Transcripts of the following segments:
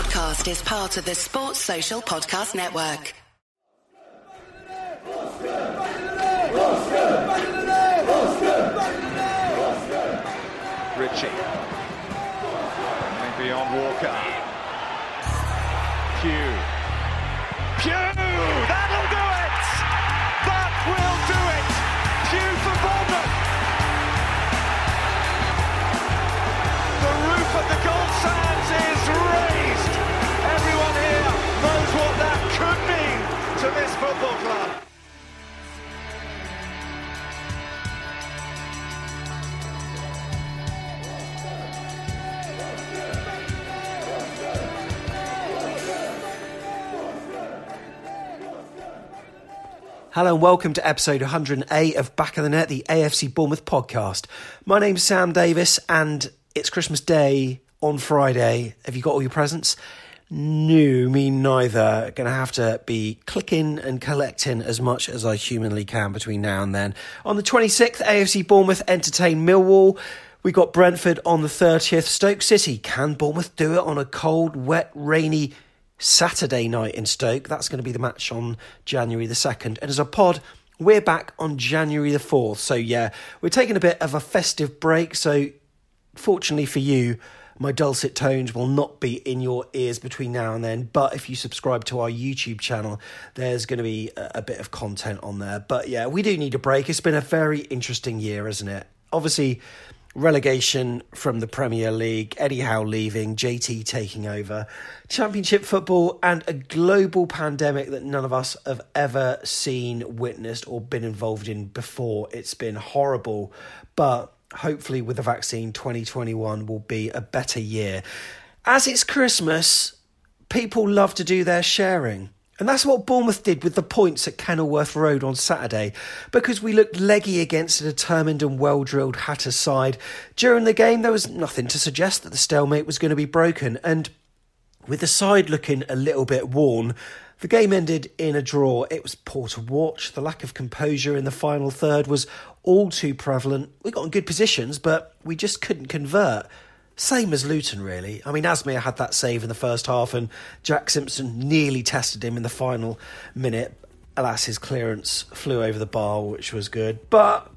podcast is part of the Sports Social Podcast Network. Ritchie. On Walker. Pugh. Pugh! Hello and welcome to episode 108 of Back of the Net, the AFC Bournemouth podcast. My name's Sam Davis and it's Christmas Day on Friday. Have you got all your presents? No, me neither. Gonna have to be clicking and collecting as much as I humanly can between now and then. On the 26th, AFC Bournemouth entertain Millwall. We got Brentford on the 30th. Stoke City. Can Bournemouth do it on a cold, wet, rainy Saturday night in Stoke. That's going to be the match on January the 2nd. And as a pod, we're back on January the 4th. So, yeah, we're taking a bit of a festive break. So, fortunately for you, my dulcet tones will not be in your ears between now and then. But if you subscribe to our YouTube channel, there's going to be a, bit of content on there. But yeah, we do need a break. It's been a very interesting year, isn't it? Obviously, relegation from the Premier League, Eddie Howe leaving, JT taking over, Championship football, and a global pandemic that none of us have ever seen, witnessed, or been involved in before. It's been horrible, but hopefully, with the vaccine, 2021 will be a better year. As it's Christmas, people love to do their sharing. And that's what Bournemouth did with the points at Kenilworth Road on Saturday, because we looked leggy against a determined and well drilled Hatters side. During the game, there was nothing to suggest that the stalemate was going to be broken, and with the side looking a little bit worn, the game ended in a draw. It was poor to watch. The lack of composure in the final third was all too prevalent. We got in good positions, but we just couldn't convert. Same as Luton, really. I mean, Asmir had that save in the first half, and Jack Simpson nearly tested him in the final minute. Alas, his clearance flew over the bar, which was good. But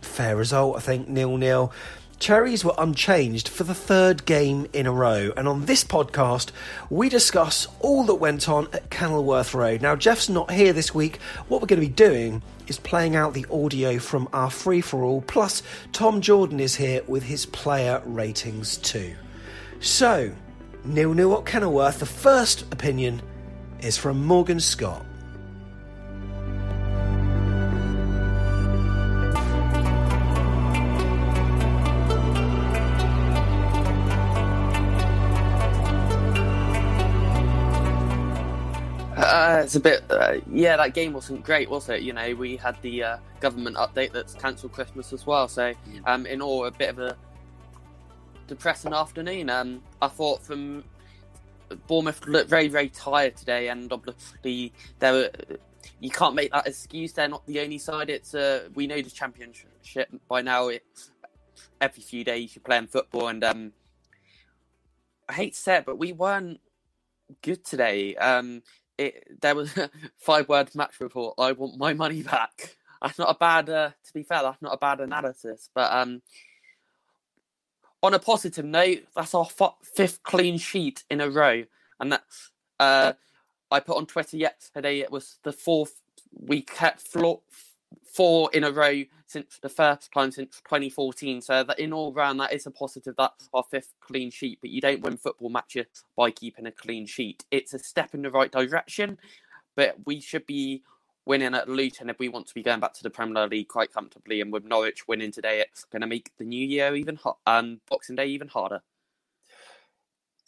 fair result, I think, nil nil. Cherries were unchanged for the third game in a row, and on this podcast, we discuss all that went on at Kenilworth Road. Now, Jeff's not here this week. What we're going to be doing is playing out the audio from our free for all, plus, Tom Jordan is here with his player ratings too. So, nil nil at Kenilworth. The first opinion is from Morgan Scott. It's a bit, uh, yeah. That game wasn't great, was it? You know, we had the uh, government update that's cancelled Christmas as well. So, um, in all, a bit of a depressing afternoon. Um, I thought from Bournemouth looked very, very tired today, and obviously there were. You can't make that excuse. They're not the only side. It's uh, we know the championship by now. It's every few days you're playing football, and um, I hate to say it, but we weren't good today. Um, it there was a five word match report. I want my money back. That's not a bad. Uh, to be fair, that's not a bad analysis. But um, on a positive note, that's our fifth clean sheet in a row, and that's uh, I put on Twitter yesterday. It was the fourth we kept four in a row since the first time since 2014. So that in all round, that is a positive. That's our fifth clean sheet. But you don't win football matches by keeping a clean sheet. It's a step in the right direction, but we should be winning at Luton if we want to be going back to the Premier League quite comfortably. And with Norwich winning today, it's going to make the new year even hot and um, Boxing Day even harder.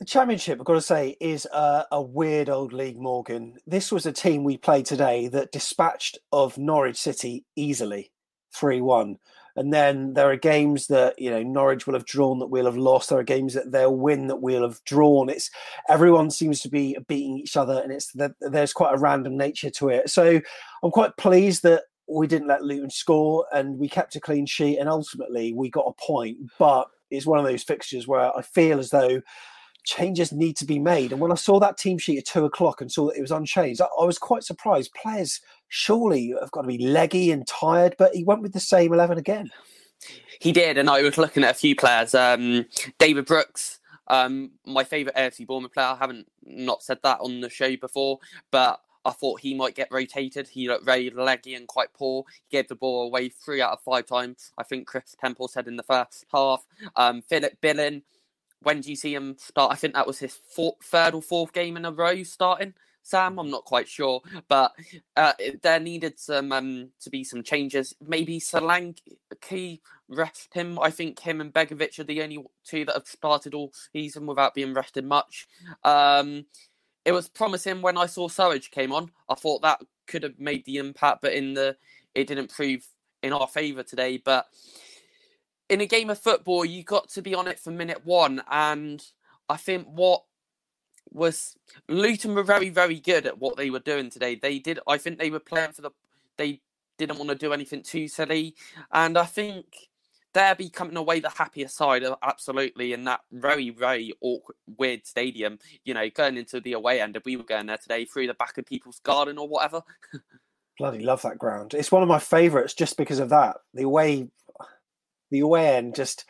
The Championship, I've got to say, is a, a, weird old league, Morgan. This was a team we played today that dispatched of Norwich City easily, 3 1. And then there are games that, you know, Norwich will have drawn that we'll have lost. There are games that they'll win that we'll have drawn. It's everyone seems to be beating each other and it's there's quite a random nature to it. So I'm quite pleased that we didn't let Luton score and we kept a clean sheet and ultimately we got a point. But it's one of those fixtures where I feel as though changes need to be made. And when I saw that team sheet at two o'clock and saw that it was unchanged, I, I was quite surprised. Players surely have got to be leggy and tired, but he went with the same eleven again. He did, and I was looking at a few players. Um, David Brooks, um, my favourite AFC Bournemouth player. I haven't not said that on the show before, but I thought he might get rotated. He looked very leggy and quite poor. He gave the ball away three out of five times. I think Chris Temple said in the first half. Um, Philip Billing, when do you see him start? I think that was his fourth, third or fourth game in a row starting. Sam, I'm not quite sure, but uh, there needed some um, to be some changes. Maybe Solanke rest him. I think him and Begovic are the only two that have started all season without being rested much. Um, it was promising when I saw Surridge came on. I thought that could have made the impact, but in the it didn't prove in our favour today. But in a game of football, you got to be on it from minute one, and I think what was Luton were very very good at what they were doing today. They did. I think they were playing for the. They didn't want to do anything too silly, and I think they're becoming away the happier side, uh, absolutely, in that very, very awkward, weird stadium. You know, going into the away end, if we were going there today through the back of people's garden or whatever. Bloody love that ground. It's one of my favourites just because of that. The away, the away end, just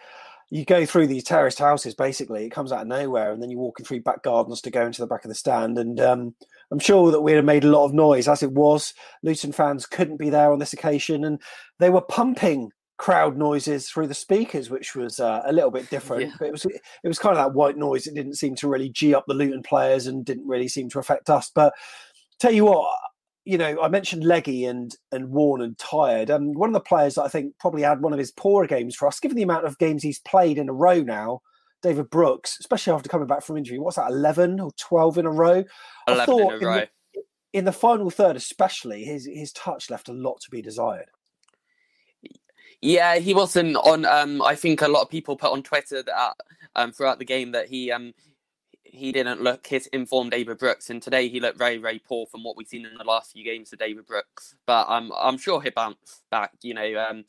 you go through these terraced houses. Basically, it comes out of nowhere, and then you're walking through back gardens to go into the back of the stand. And um, I'm sure that we'd have made a lot of noise as it was. Luton fans couldn't be there on this occasion, and they were pumping crowd noises through the speakers, which was uh, a little bit different. Yeah. But it was it was kind of that white noise. It didn't seem to really g up the Luton players and didn't really seem to affect us. But tell you what, you know, I mentioned Leggy and and worn and tired. Um, one of the players that I think probably had one of his poorer games for us, given the amount of games he's played in a row now. David Brooks, especially after coming back from injury, what's that, eleven or twelve in a row? Eleven in a row. In the, in the final third, especially, his his touch left a lot to be desired. Yeah, he wasn't on. Um, I think a lot of people put on Twitter that um, throughout the game that he um, he didn't look his informed David Brooks, and today he looked very very poor from what we've seen in the last few games of David Brooks. But um, I'm sure he'll bounce back. You know, um,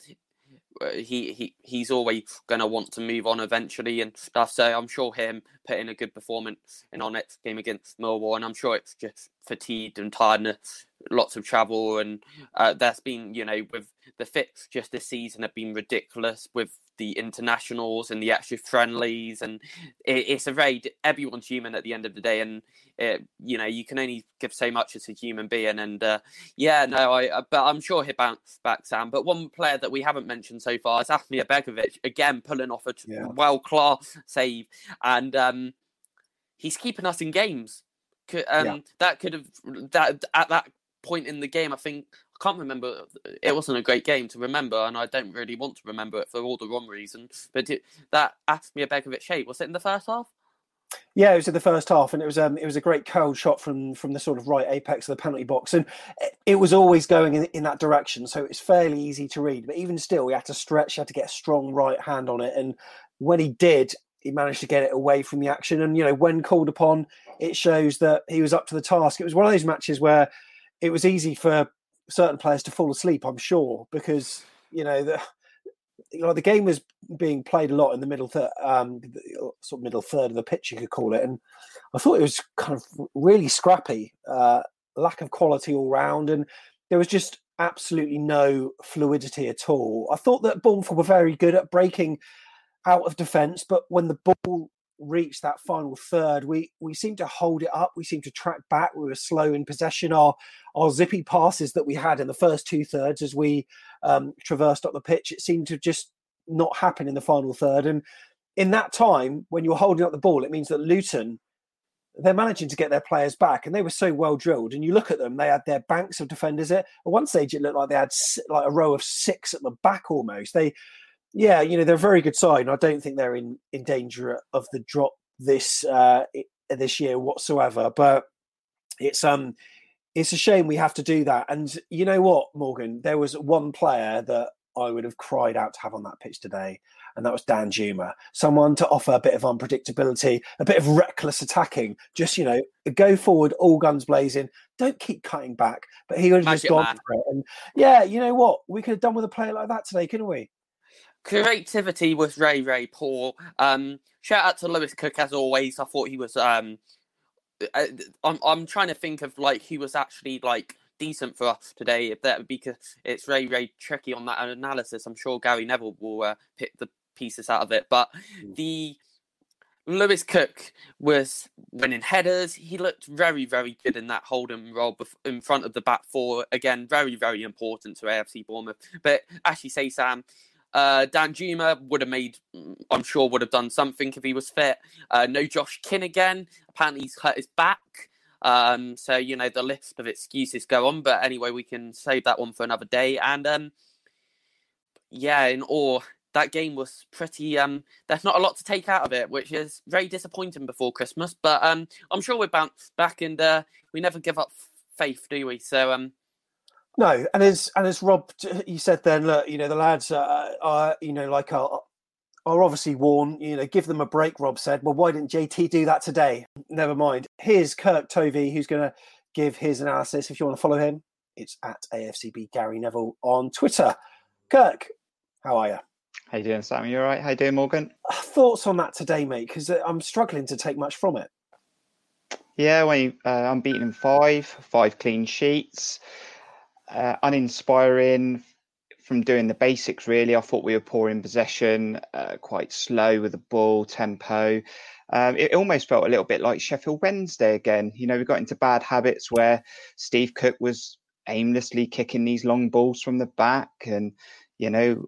he he he's always going to want to move on eventually and stuff. So I'm sure him putting a good performance in our next game against Millwall, and I'm sure it's just fatigue and tiredness, lots of travel, and uh, there's been you know with the fix just this season have been ridiculous with the internationals and the extra friendlies, and it, it's a very everyone's human at the end of the day, and it, you know you can only give so much as a human being, and uh, yeah, no, I uh, but I'm sure he'll bounce back, Sam. But one player that we haven't mentioned so far is Asmir Begovic again pulling off a yeah. well class save, and um, he's keeping us in games. Um, yeah. That could have that at that point in the game. I think I can't remember. It wasn't a great game to remember, and I don't really want to remember it for all the wrong reasons. But it, that Asmir Begovic shape was it in the first half? Yeah, it was in the first half, and it was um, it was a great curled shot from from the sort of right apex of the penalty box, and it was always going in, in that direction, so it's fairly easy to read. But even still, he had to stretch, he had to get a strong right hand on it, and when he did, he managed to get it away from the action. And you know, when called upon, it shows that he was up to the task. It was one of those matches where it was easy for certain players to fall asleep. I'm sure because you know the you know the game was being played a lot in the middle third, um, sort of middle third of the pitch, you could call it, and I thought it was kind of really scrappy, uh, lack of quality all round, and there was just absolutely no fluidity at all. I thought that Bournemouth were very good at breaking out of defence, but when the ball reached that final third, we we seemed to hold it up. We seemed to track back. We were slow in possession. Our our zippy passes that we had in the first two thirds as we um, traversed up the pitch, it seemed to just not happen in the final third. And in that time, when you're holding up the ball, it means that Luton they're managing to get their players back, and they were so well drilled. And you look at them; they had their banks of defenders. At one stage, it looked like they had like a row of six at the back almost. They yeah, you know they're a very good side, and I don't think they're in in danger of the drop this uh, this year whatsoever. But it's um it's a shame we have to do that. And you know what, Morgan, there was one player that I would have cried out to have on that pitch today, and that was Danjuma. Someone to offer a bit of unpredictability, a bit of reckless attacking. Just you know, go forward, all guns blazing. Don't keep cutting back. But he would have just gone man. for it. And yeah, you know what, we could have done with a player like that today, couldn't we? Creativity was very, very poor. Um, shout out to Lewis Cook as always. I thought he was. Um, I, I'm I'm trying to think of like he was actually like decent for us today. If that would be because it's very very tricky on that analysis. I'm sure Gary Neville will uh, pick the pieces out of it, but mm. the Lewis Cook was winning headers. He looked very, very good in that holding role in front of the back four. Again, very, very important to AFC Bournemouth. But as actually, say Sam, uh, Danjuma would have made, I'm sure, would have done something if he was fit. Uh, no Josh King again. Apparently, he's hurt his back. Um, so you know the list of excuses go on, but anyway, we can save that one for another day. And um, yeah, in all, that game was pretty. Um, there's not a lot to take out of it, which is very disappointing before Christmas. But um, I'm sure we're bounced back, and uh, we never give up faith, do we? So um, no, and as and as Rob you said, then look, you know the lads are, are you know like are, are obviously worn. You know, give them a break. Rob said, well, why didn't JT do that today? Never mind. Here's Kirk Tovey, who's going to give his analysis. If you want to follow him, it's at AFCB Gary Neville on Twitter. Kirk, how are you? How you doing, Sam? You all right? How you doing, Morgan? Thoughts on that today, mate? Because uh, I'm struggling to take much from it. Yeah, when uh, I'm beating in five, five clean sheets, uh, uninspiring from doing the basics. Really, I thought we were poor in possession, uh, quite slow with the ball tempo. Um, it almost felt a little bit like Sheffield Wednesday again. You know, we got into bad habits where Steve Cook was aimlessly kicking these long balls from the back, and you know,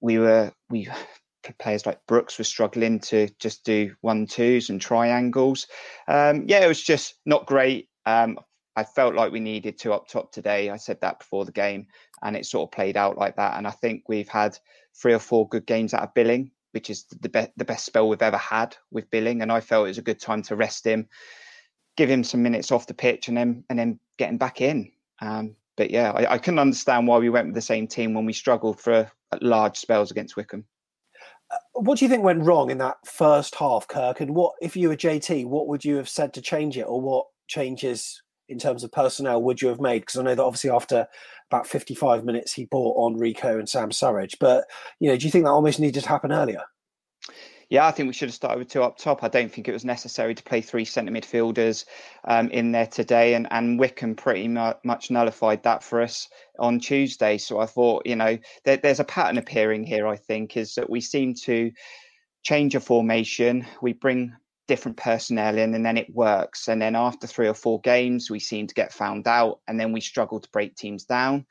we were we players like Brooks were struggling to just do one twos and triangles. Um, yeah, it was just not great. Um, I felt like we needed to up top today. I said that before the game, and it sort of played out like that. And I think we've had three or four good games out of Billing, which is the best the best spell we've ever had with Billing. And I felt it was a good time to rest him, give him some minutes off the pitch, and then and then get him back in. Um, but yeah, I, I couldn't understand why we went with the same team when we struggled for large spells against Wycombe. Uh, what do you think went wrong in that first half, Kirk? And what, if you were JT, what would you have said to change it, or what changes in terms of personnel would you have made? Because I know that obviously after about 55 minutes, he brought on Rico and Sam Surridge. But you know, do you think that almost needed to happen earlier? Yeah, I think we should have started with two up top. I don't think it was necessary to play three centre midfielders um, in there today, and and Wycombe pretty much nullified that for us on Tuesday. So I thought, you know, there, there's a pattern appearing here. I think is that we seem to change a formation, we bring different personnel in, and then it works. And then after three or four games, we seem to get found out, and then we struggle to break teams down.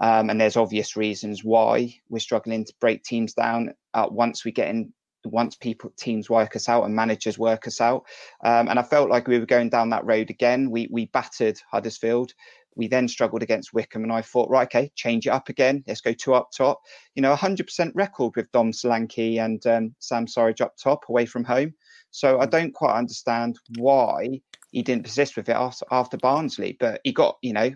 Um, and there's obvious reasons why we're struggling to break teams down uh, once we get in once people teams work us out and managers work us out. Um, and I felt like we were going down that road again. We we battered Huddersfield. We then struggled against Wycombe, and I thought, right, okay, change it up again. Let's go two up top. You know, 100% record with Dom Solanke and um, Sam Surridge up top, away from home. So I don't quite understand why he didn't persist with it after, after Barnsley, but he got, you know,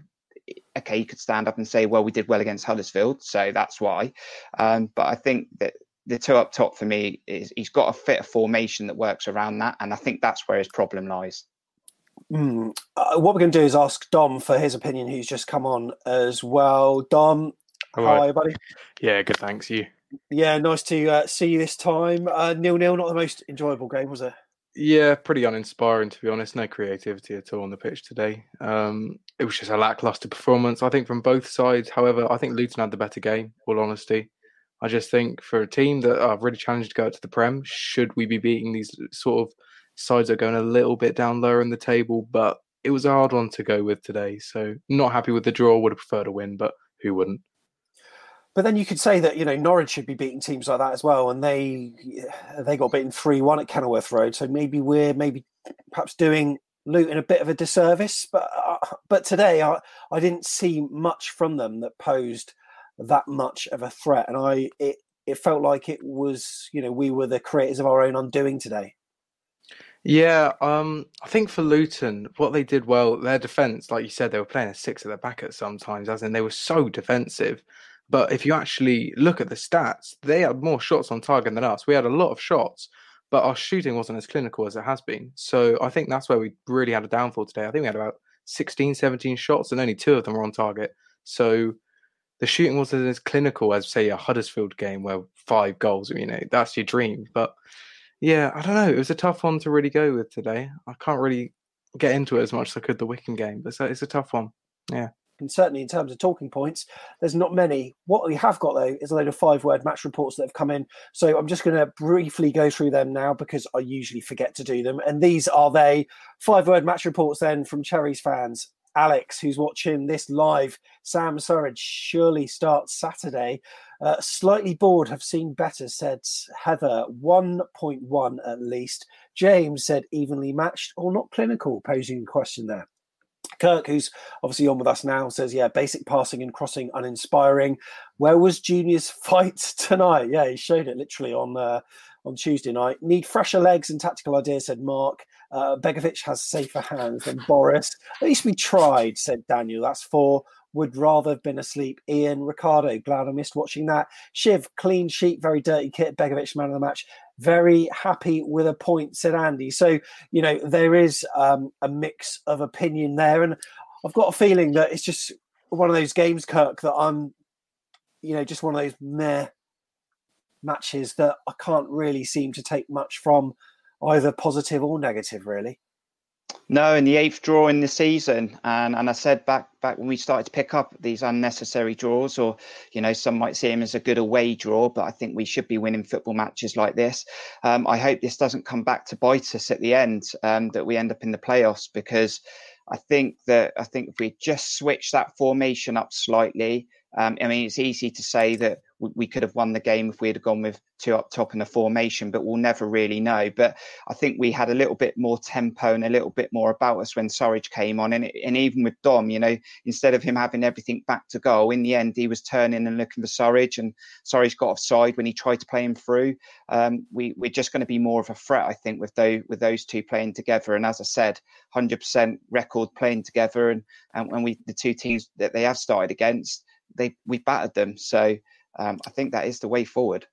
okay, he could stand up and say, well, we did well against Huddersfield, so that's why. Um, but I think that the two up top for me is he's got a fit of formation that works around that, and I think that's where his problem lies. Mm. Uh, what we're going to do is ask Dom for his opinion, who's just come on as well. Dom, All hi, right. buddy. Yeah, good. Thanks. You. Yeah, nice to uh, see you this time. Uh, nil nil, not the most enjoyable game, was it? Yeah, pretty uninspiring to be honest. No creativity at all on the pitch today. Um, it was just a lackluster performance, I think, from both sides. However, I think Luton had the better game. All honesty, I just think for a team that are really challenged to go out to the Prem, should we be beating these sort of sides that are going a little bit down lower in the table? But it was a hard one to go with today. So not happy with the draw. Would have preferred a win, but who wouldn't? But then you could say that you know Norwich should be beating teams like that as well, and they they got beaten three one at Kenilworth Road. So maybe we're maybe perhaps doing Luton a bit of a disservice. But uh, but today I I didn't see much from them that posed that much of a threat. And I it it felt like it was you know we were the creators of our own undoing today. Yeah, um, I think for Luton, what they did well, their defence, like you said, they were playing a six at the back at sometimes, as in they were so defensive. But if you actually look at the stats, they had more shots on target than us. We had a lot of shots, but our shooting wasn't as clinical as it has been. So I think that's where we really had a downfall today. I think we had about 16, 17 shots, and only two of them were on target. So the shooting wasn't as clinical as say a Huddersfield game where five goals, you know, that's your dream. But yeah, I don't know. It was a tough one to really go with today. I can't really get into it as much as I could the Wycombe game, but it's a tough one. Yeah. And certainly in terms of talking points, there's not many. What we have got though is a load of five word match reports that have come in. So I'm just going to briefly go through them now because I usually forget to do them. And these are they five word match reports then from Cherries fans. Alex, who's watching this live, Sam Surridge surely starts Saturday. Uh, slightly bored, have seen better, said Heather. 1.1 at least. James said evenly matched or not clinical, posing a question there. Kirk, who's obviously on with us now, says, yeah, basic passing and crossing uninspiring. Where was Junior's fight tonight? Yeah, he showed it literally on uh, on Tuesday night. Need fresher legs and tactical ideas, said Mark. Uh, Begovic has safer hands than Boris. At least we tried, said Daniel. That's four. Would rather have been asleep. Ian, Ricardo, glad I missed watching that. Shiv, clean sheet, very dirty kit. Begovic, man of the match. Very happy with a point, said Andy. So, you know, there is um, a mix of opinion there. And I've got a feeling that it's just one of those games, Kirk, that I'm, you know, just one of those meh matches that I can't really seem to take much from either positive or negative, really. No, in the eighth draw in the season, and and I said back back when we started to pick up these unnecessary draws, or you know, some might see him as a good away draw, but I think we should be winning football matches like this. Um, I hope this doesn't come back to bite us at the end, um, that we end up in the playoffs, because I think that I think if we just switch that formation up slightly, um, I mean, it's easy to say that we could have won the game if we had gone with two up top in a formation, but we'll never really know. But I think we had a little bit more tempo and a little bit more about us when Surridge came on. And, and even with Dom, you know, instead of him having everything back to goal, in the end, he was turning and looking for Surridge, and Surridge got offside when he tried to play him through. Um, we, we're just going to be more of a threat, I think, with those, with those two playing together. And as I said, 100% record playing together. And, and when we, the two teams that they have started against, they we battered them. So um, I think that is the way forward.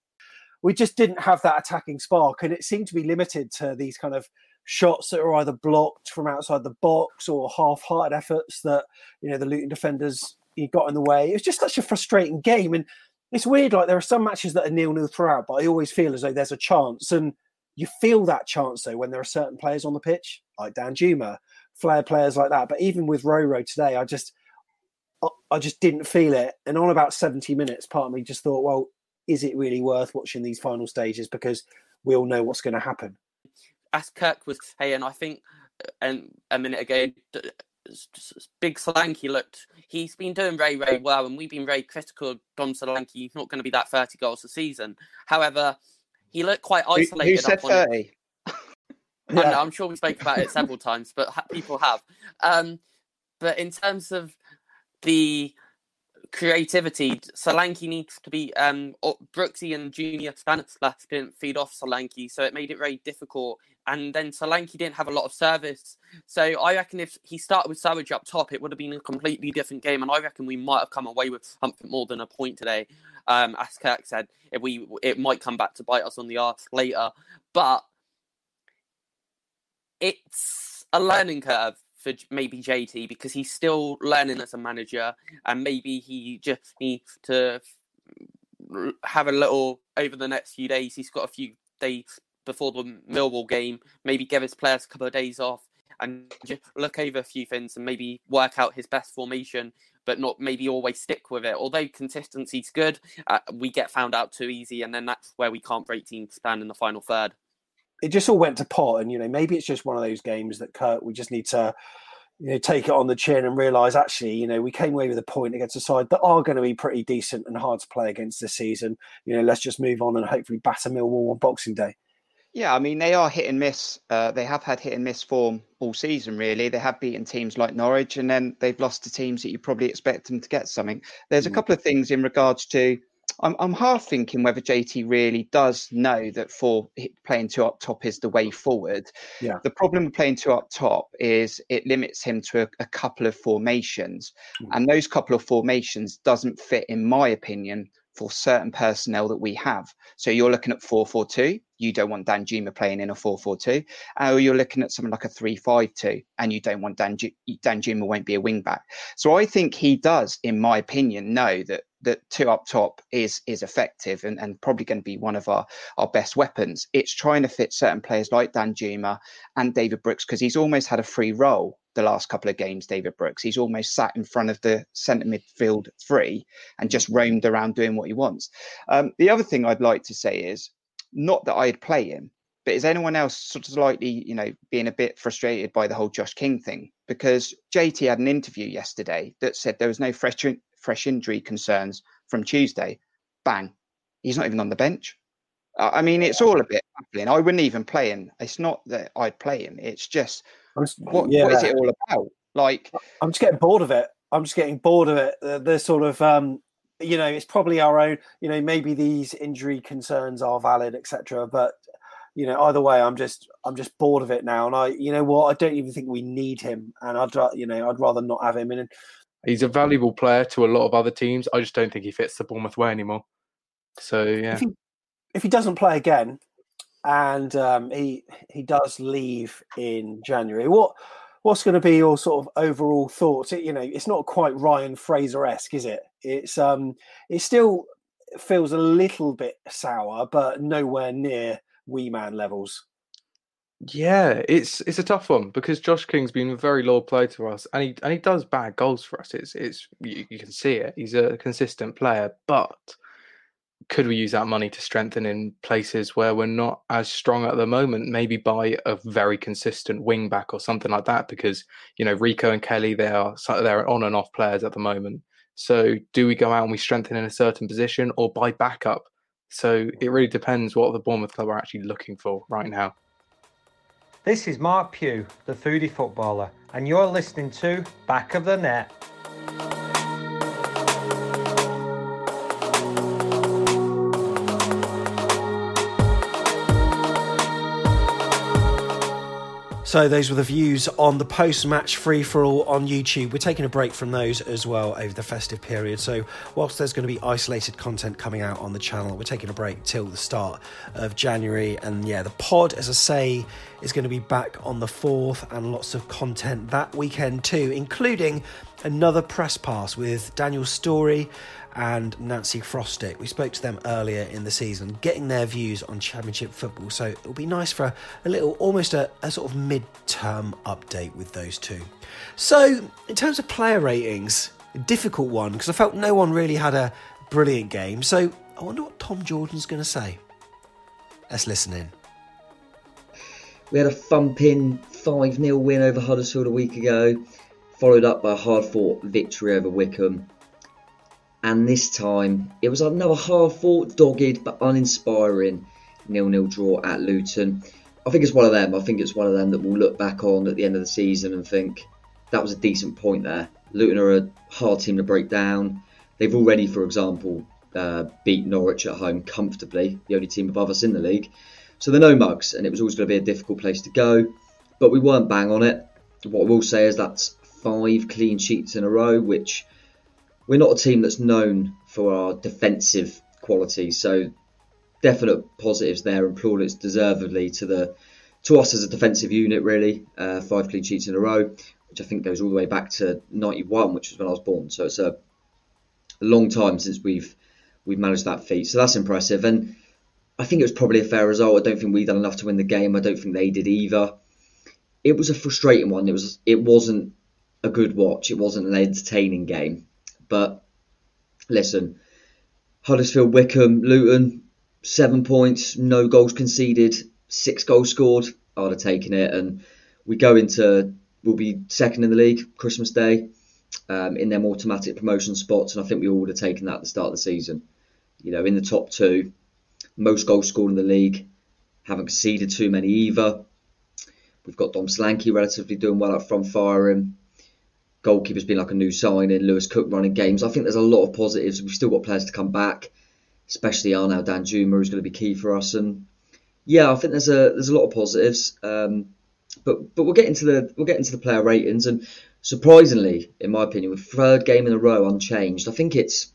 We just didn't have that attacking spark, and it seemed to be limited to these kind of shots that are either blocked from outside the box or half-hearted efforts that you know the Luton defenders got in the way. It was just such a frustrating game, and it's weird. Like there are some matches that are nil-nil throughout, but I always feel as though there's a chance, and you feel that chance though when there are certain players on the pitch, like Danjuma, flair players like that. But even with Roro today, I just I just didn't feel it. And on about 70 minutes, part of me just thought, well, is it really worth watching these final stages? Because we all know what's going to happen. As Kirk was saying, I think, uh, and a minute ago, Big Solanke looked, he's been doing very, very well, and we've been very critical of Dom Solanke. He's not going to be that 30 goals a season. However, he looked quite isolated. Who, who said 30? yeah. I'm sure we spoke about it several times, but people have. Um, but in terms of the creativity, Solanke needs to be um Brooksy and Junior Stanislas didn't feed off Solanke, so it made it very difficult. And then Solanke didn't have a lot of service. So I reckon if he started with Savage up top, it would have been a completely different game. And I reckon we might have come away with something more than a point today. Um, as Kirk said, if we it might come back to bite us on the arse later. But it's a learning curve for maybe JT because he's still learning as a manager, and maybe he just needs to have a little over the next few days. He's got a few days before the Millwall game. Maybe give his players a couple of days off and just look over a few things and maybe work out his best formation, but not maybe always stick with it. Although consistency's good, uh, we get found out too easy, and then that's where we can't break teams stand in the final third it just all went to pot. And you know, maybe it's just one of those games that Kurt we just need to you know take it on the chin and realize actually you know we came away with a point against a side that are going to be pretty decent and hard to play against this season. You know, let's just move on and hopefully batter Millwall on Boxing Day. Yeah, I mean they are hit and miss. Uh, they have had hit and miss form all season. Really, they have beaten teams like Norwich, and then they've lost to teams that you probably expect them to get something. There's a mm. couple of things in regards to I'm, I'm half thinking whether JT really does know that for playing two up top is the way forward. Yeah. The problem with playing two up top is it limits him to a, a couple of formations, mm. and those couple of formations doesn't fit, in my opinion, for certain personnel that we have. So you're looking at 4-4-2. You don't want Danjuma playing in a 4-4-2. Or you're looking at something like a 3-5-2 and you don't want Dan Danjuma won't be a wing back. So I think he does, in my opinion, know that that two up top is is effective and, and probably going to be one of our, our best weapons. It's trying to fit certain players like Danjuma and David Brooks because he's almost had a free role the last couple of games, David Brooks. He's almost sat in front of the centre midfield three and just roamed around doing what he wants. Um, the other thing I'd like to say is not that I'd play him, but is anyone else sort of slightly, you know, being a bit frustrated by the whole Josh King thing? Because JT had an interview yesterday that said there was no fresh fresh injury concerns from Tuesday. Bang, he's not even on the bench. I mean, it's all a bit baffling. I wouldn't even play him. It's not that I'd play him. It's just, what, yeah. what is it all about? Like, I'm just getting bored of it. I'm just getting bored of it. The, the sort of, um, you know, it's probably our own. You know, maybe these injury concerns are valid, etc. But you know, either way, I'm just I'm just bored of it now, and I, you know what, I don't even think we need him, and I'd you know I'd rather not have him. In and he's a valuable player to a lot of other teams. I just don't think he fits the Bournemouth way anymore. So yeah, if he, if he doesn't play again, and um, he he does leave in January, what what's going to be your sort of overall thoughts? It, you know, it's not quite Ryan Fraser esque, is it? It's um, it still feels a little bit sour, but nowhere near wee man levels. Yeah, it's it's a tough one because Josh King's been a very loyal player to us, and he and he does bad goals for us. It's it's you, you can see it. He's a consistent player, but could we use that money to strengthen in places where we're not as strong at the moment? Maybe buy a very consistent wing back or something like that. Because you know Rico and Kelly, they are they're on and off players at the moment. So do we go out and we strengthen in a certain position or buy backup? So it really depends what the Bournemouth club are actually looking for right now. This is Mark Pugh, the foodie footballer, and you're listening to Back of the Net. So those were the views on the post-match free-for-all on YouTube. We're taking a break from those as well over the festive period. So whilst there's going to be isolated content coming out on the channel, we're taking a break till the start of January. And yeah, the pod, as I say, is going to be back on the 4th and lots of content that weekend too, including another press pass with Daniel Storey and Nancy Frostick. We spoke to them earlier in the season, getting their views on Championship football. So it'll be nice for a, a little, almost a, a sort of mid-term update with those two. So in terms of player ratings, difficult one because I felt no one really had a brilliant game. So I wonder what Tom Jordan's going to say. Let's listen in. We had a thumping 5 0 win over Huddersfield a week ago, followed up by a hard fought victory over Wycombe and this time it was another hard fought, dogged but uninspiring nil-nil draw at Luton. I think it's one of them. I think it's one of them that we'll look back on at the end of the season and think that was a decent point there. Luton are a hard team to break down. They've already, for example, uh, beat Norwich at home comfortably, the only team above us in the league. So they're no mugs, and it was always going to be a difficult place to go. But we weren't bang on it. What I will say is that's five clean sheets in a row, which we're not a team that's known for our defensive qualities. So definite positives there and plaudits deservedly to the to us as a defensive unit. Really, uh, five clean sheets in a row, which I think goes all the way back to '91, which was when I was born. So it's a, a long time since we've we've managed that feat. So that's impressive, and I think it was probably a fair result. I don't think we done enough to win the game. I don't think they did either. It was a frustrating one. It was it wasn't a good watch. It wasn't an entertaining game. But listen, Huddersfield, Wycombe, Luton, seven points, no goals conceded, six goals scored. I'd have taken it, and we go into we'll be second in the league Christmas Day um, in them automatic promotion spots, and I think we all would have taken that at the start of the season. You know, in the top two, most goals scored in the league, haven't conceded too many either. We've got Dom Solanke relatively doing well up front firing goalkeeper's been like a new signing, in Lewis Cook running games. I think there's a lot of positives. We've still got players to come back, especially Arnaud Danjuma, who's going to be key for us. And yeah, I think there's a there's a lot of positives. Um, but but we'll get into the we'll get into the player ratings. And surprisingly, in my opinion, with third game in a row unchanged, I think it's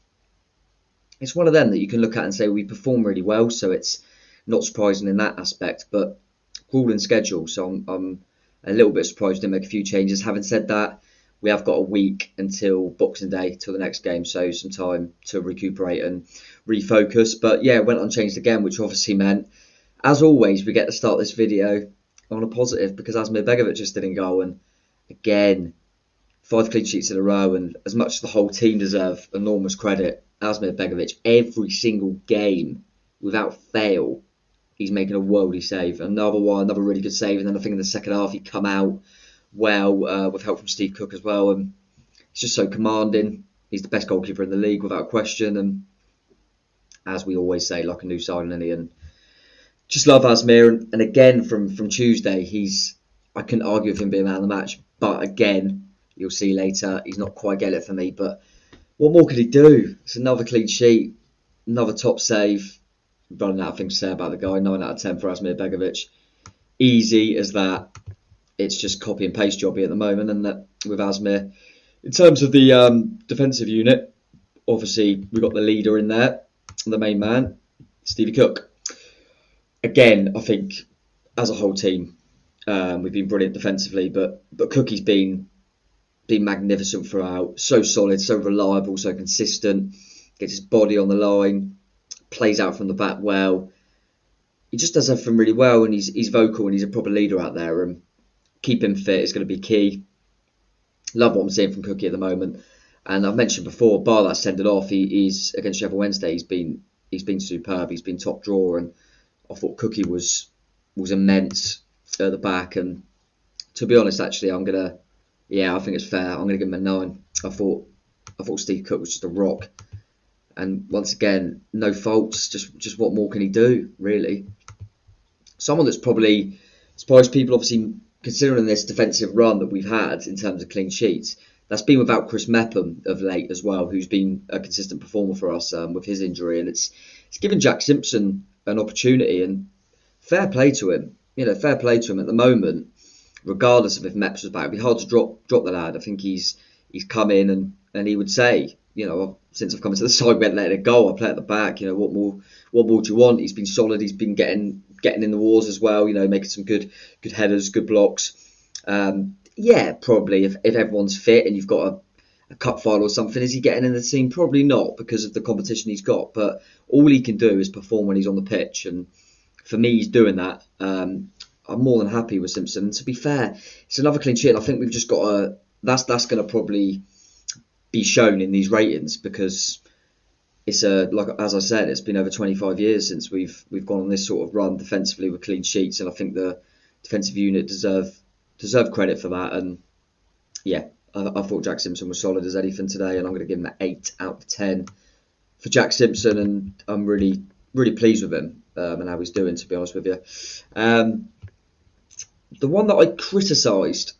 it's one of them that you can look at and say we perform really well. So it's not surprising in that aspect. But grueling schedule, so I'm, I'm a little bit surprised to make a few changes. Having said that we have got a week until Boxing Day, till the next game, so some time to recuperate and refocus. But yeah, went unchanged again, which obviously meant, as always, we get to start this video on a positive because Asmir Begovic just didn't go, and again, five clean sheets in a row, and as much as the whole team deserve enormous credit, Asmir Begovic every single game without fail he's making a worldy save. Another one, another really good save, and then I think in the second half he come out well uh, with help from Steve Cook as well, and he's just so commanding. He's the best goalkeeper in the league without question, and as we always say, like a new signing, and just love Asmir. And, and again, from from Tuesday, he's I couldn't argue with him being man of the match, but again, you'll see later, he's not quite getting it for me. But what more could he do? It's another clean sheet, another top save running out of things to say about the guy. 9 out of 10 for Asmir Begovic. Easy as that. It's just copy and paste jobby at the moment, and that with Asmir. In terms of the um, defensive unit, obviously we've got the leader in there, the main man, Stevie Cook. Again, I think as a whole team, um, we've been brilliant defensively, but but Cookie's been been magnificent throughout. So solid, so reliable, so consistent. Gets his body on the line plays out from the back well. He just does everything really well, and he's he's vocal and he's a proper leader out there. And keep him fit is going to be key. Love what I'm seeing from Cookie at the moment. And I've mentioned before, bar that sending off, he, he's against Sheffield Wednesday. He's been he's been superb. He's been top drawer, and I thought Cookie was was immense at the back. And to be honest, actually, I'm gonna yeah, I think it's fair. I'm gonna give him a nine. I thought I thought Steve Cook was just a rock. And once again, no faults. Just just what more can he do, really? Someone that's probably surprised people, obviously considering this defensive run that we've had in terms of clean sheets. That's been without Chris Mepham of late as well, who's been a consistent performer for us um, with his injury, and it's it's given Jack Simpson an opportunity. And fair play to him, you know, fair play to him at the moment. Regardless of if Meps was back, it'd be hard to drop drop the lad. I think he's he's come in and, and he would say, you know, since I've come into the side, we haven't let it go. I play at the back. You know, what more? What more do you want? He's been solid. He's been getting getting in the wars as well. You know, making some good good headers, good blocks. Um, yeah, probably if, if everyone's fit and you've got a, a cup final or something, is he getting in the team? Probably not because of the competition he's got. But all he can do is perform when he's on the pitch, and for me, he's doing that. Um, I'm more than happy with Simpson. And to be fair, it's another clean sheet. I think we've just got a that's that's going to probably be shown in these ratings because it's a like as I said, it's been over 25 years since we've we've gone on this sort of run defensively with clean sheets, and I think the defensive unit deserve deserve credit for that. And yeah, I, I thought Jack Simpson was solid as anything today, and I'm going to give him an eight out of ten for Jack Simpson, and I'm really really pleased with him um, and how he's doing. To be honest with you, um, the one that I criticised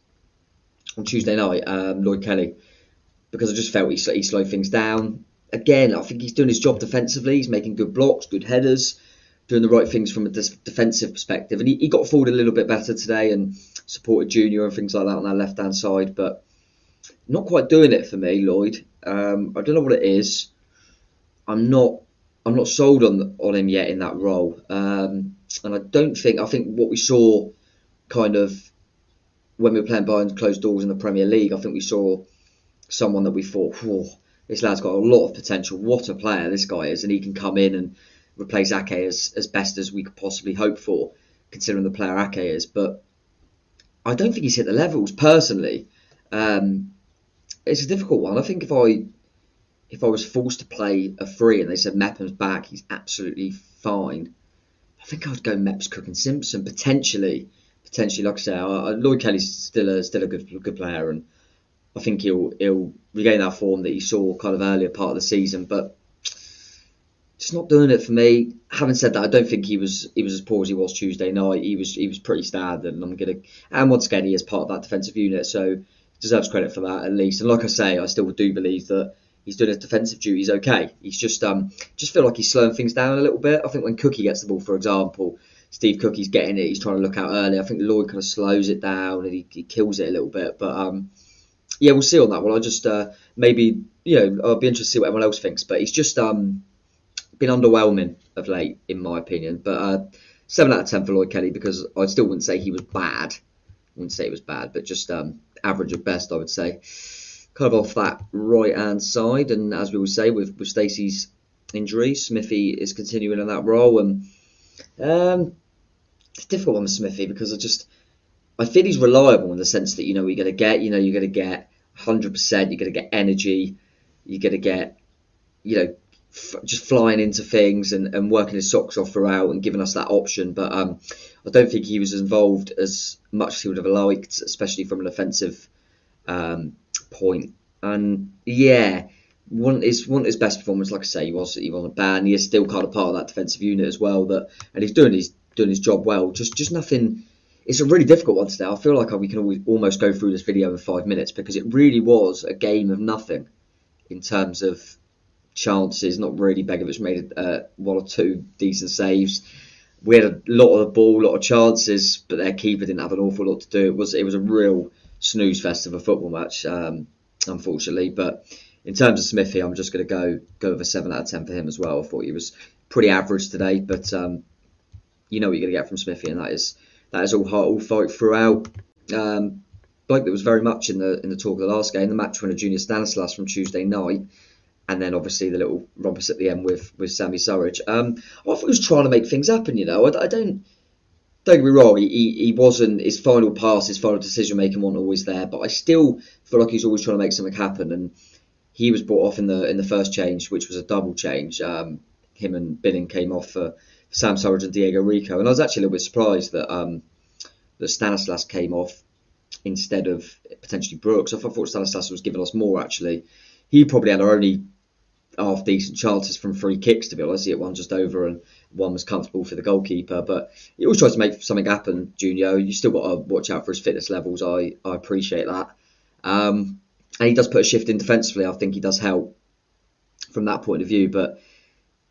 on Tuesday night, um, Lloyd Kelly because I just felt he, he slowed things down. Again, I think he's doing his job defensively. He's making good blocks, good headers, doing the right things from a defensive perspective. And he, he got forward a little bit better today and supported Junior and things like that on that left hand side, but not quite doing it for me, Lloyd. Um, I don't know what it is. I'm not. I'm not sold on on him yet in that role, um, and I don't think. I think what we saw, kind of, when we were playing behind closed doors in the Premier League, I think we saw someone that we thought, this lad's got a lot of potential. What a player this guy is, and he can come in and replace Ake as, as best as we could possibly hope for, considering the player Ake is. But I don't think he's hit the levels personally. Um, it's a difficult one. I think if I if I was forced to play a free and they said Mepham's back, he's absolutely fine. I think I'd go Meps, Cook, and Simpson potentially. Potentially, like I say, Lloyd Kelly's still a still a good good player, and I think he'll he'll regain that form that he saw kind of earlier part of the season, but just not doing it for me. Having said that, I don't think he was he was as poor as he was Tuesday night. He was he was pretty standard, and I'm gonna and once again he is part of that defensive unit, so deserves credit for that at least. And like I say, I still do believe that he's doing his defensive duties okay. He's just um just feel like he's slowing things down a little bit. I think when Cookie gets the ball, for example, Steve Cookie's getting it, he's trying to look out early. I think Lloyd kind of slows it down and he, he kills it a little bit, but um yeah, we'll see on that one. I just uh, maybe you know I'll be interested to see what everyone else thinks, but he's just um, been underwhelming of late, in my opinion. But uh, seven out of ten for Lloyd Kelly because I still wouldn't say he was bad. I wouldn't say it was bad, but just um, average at best, I would say. Kind of off that right hand side, and as we would say with with Stacey's injury, Smithy is continuing in that role, and um, it's a difficult one with Smithy because I just I feel he's reliable in the sense that you know you're going to get, you know, you're going to get 100, percent you're going to get energy, you're going to get, you know, f- just flying into things and, and working his socks off throughout and giving us that option. But um, I don't think he was involved as much as he would have liked, especially from an offensive um, point. And yeah, one his one his best performance, like I say, he was he wasn't bad. He is still kind of part of that defensive unit as well. That and he's doing his doing his job well. Just just nothing. It's a really difficult one today. I feel like we can always, almost go through this video in five minutes because it really was a game of nothing in terms of chances. Not really. Begovic made uh, one or two decent saves. We had a lot of the ball, a lot of chances, but their keeper didn't have an awful lot to do. It was it was a real snooze fest of a football match, um, unfortunately. But in terms of Smithy, I'm just going to go go with a seven out of ten for him as well. I thought he was pretty average today, but um, you know what you're going to get from Smithy, and that is that is all heart, all fight throughout. Um, there was very much in the in the talk of the last game, the match winner Junior Stanislas from Tuesday night, and then obviously the little rumpus at the end with with Sammy Surridge. Um, I thought he was trying to make things happen. You know, I, I don't don't get me wrong, he, he wasn't his final pass, his final decision making wasn't always there, but I still feel like he's always trying to make something happen. And he was brought off in the in the first change, which was a double change. Um, him and Billing came off for Sam Surridge and Diego Rico, and I was actually a little bit surprised that um, that Stanislas came off instead of potentially Brooks. I thought Stanislas was giving us more actually. He probably had our only half decent chances from free kicks to be honest. He hit one just over and one was comfortable for the goalkeeper. But he always tries to make something happen, Junior. You still got to watch out for his fitness levels. I, I appreciate that. Um, and he does put a shift in defensively. I think he does help from that point of view. But,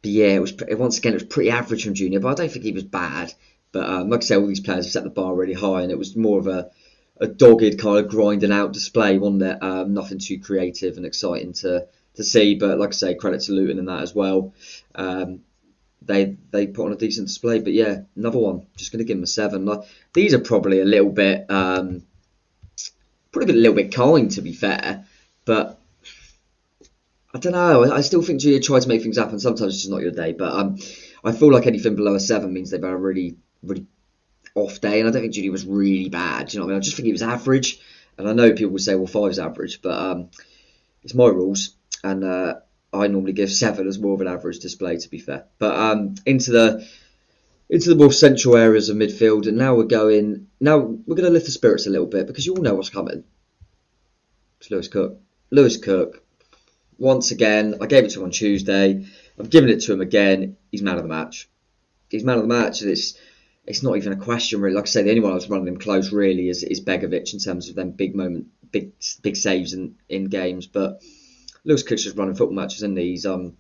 but yeah, it was once again it was pretty average from Junior. But I don't think he was bad. But um, like I say, all these players have set the bar really high, and it was more of a a dogged kind of grinding out display, wasn't it? Um, nothing too creative and exciting to to see. But like I say, credit to Luton in that as well. Um, they they put on a decent display. But yeah, another one. Just going to give them a seven. Like, these are probably a little bit, um, probably a little bit kind to be fair. But I don't know. I still think you try to make things happen. Sometimes it's just not your day. But um, I feel like anything below a seven means they've had a really really off day. And I don't think Judy was really bad. You know what I mean? I just think he was average. And I know people will say, well, five is average, but um, it's my rules. And uh, I normally give seven as more of an average display, to be fair. But um, into the into the more central areas of midfield, and now we're going. Now we're going to lift the spirits a little bit because you all know what's coming. It's Lewis Cook. Lewis Cook. Once again, I gave it to him on Tuesday. I've given it to him again. He's man of the match. He's man of the match. It's it's not even a question really. Like I say, the only one I was running him close really is, is Begovic in terms of them big moment, big big saves in, in games. But Lewis Cook's just running football matches, and he? he's um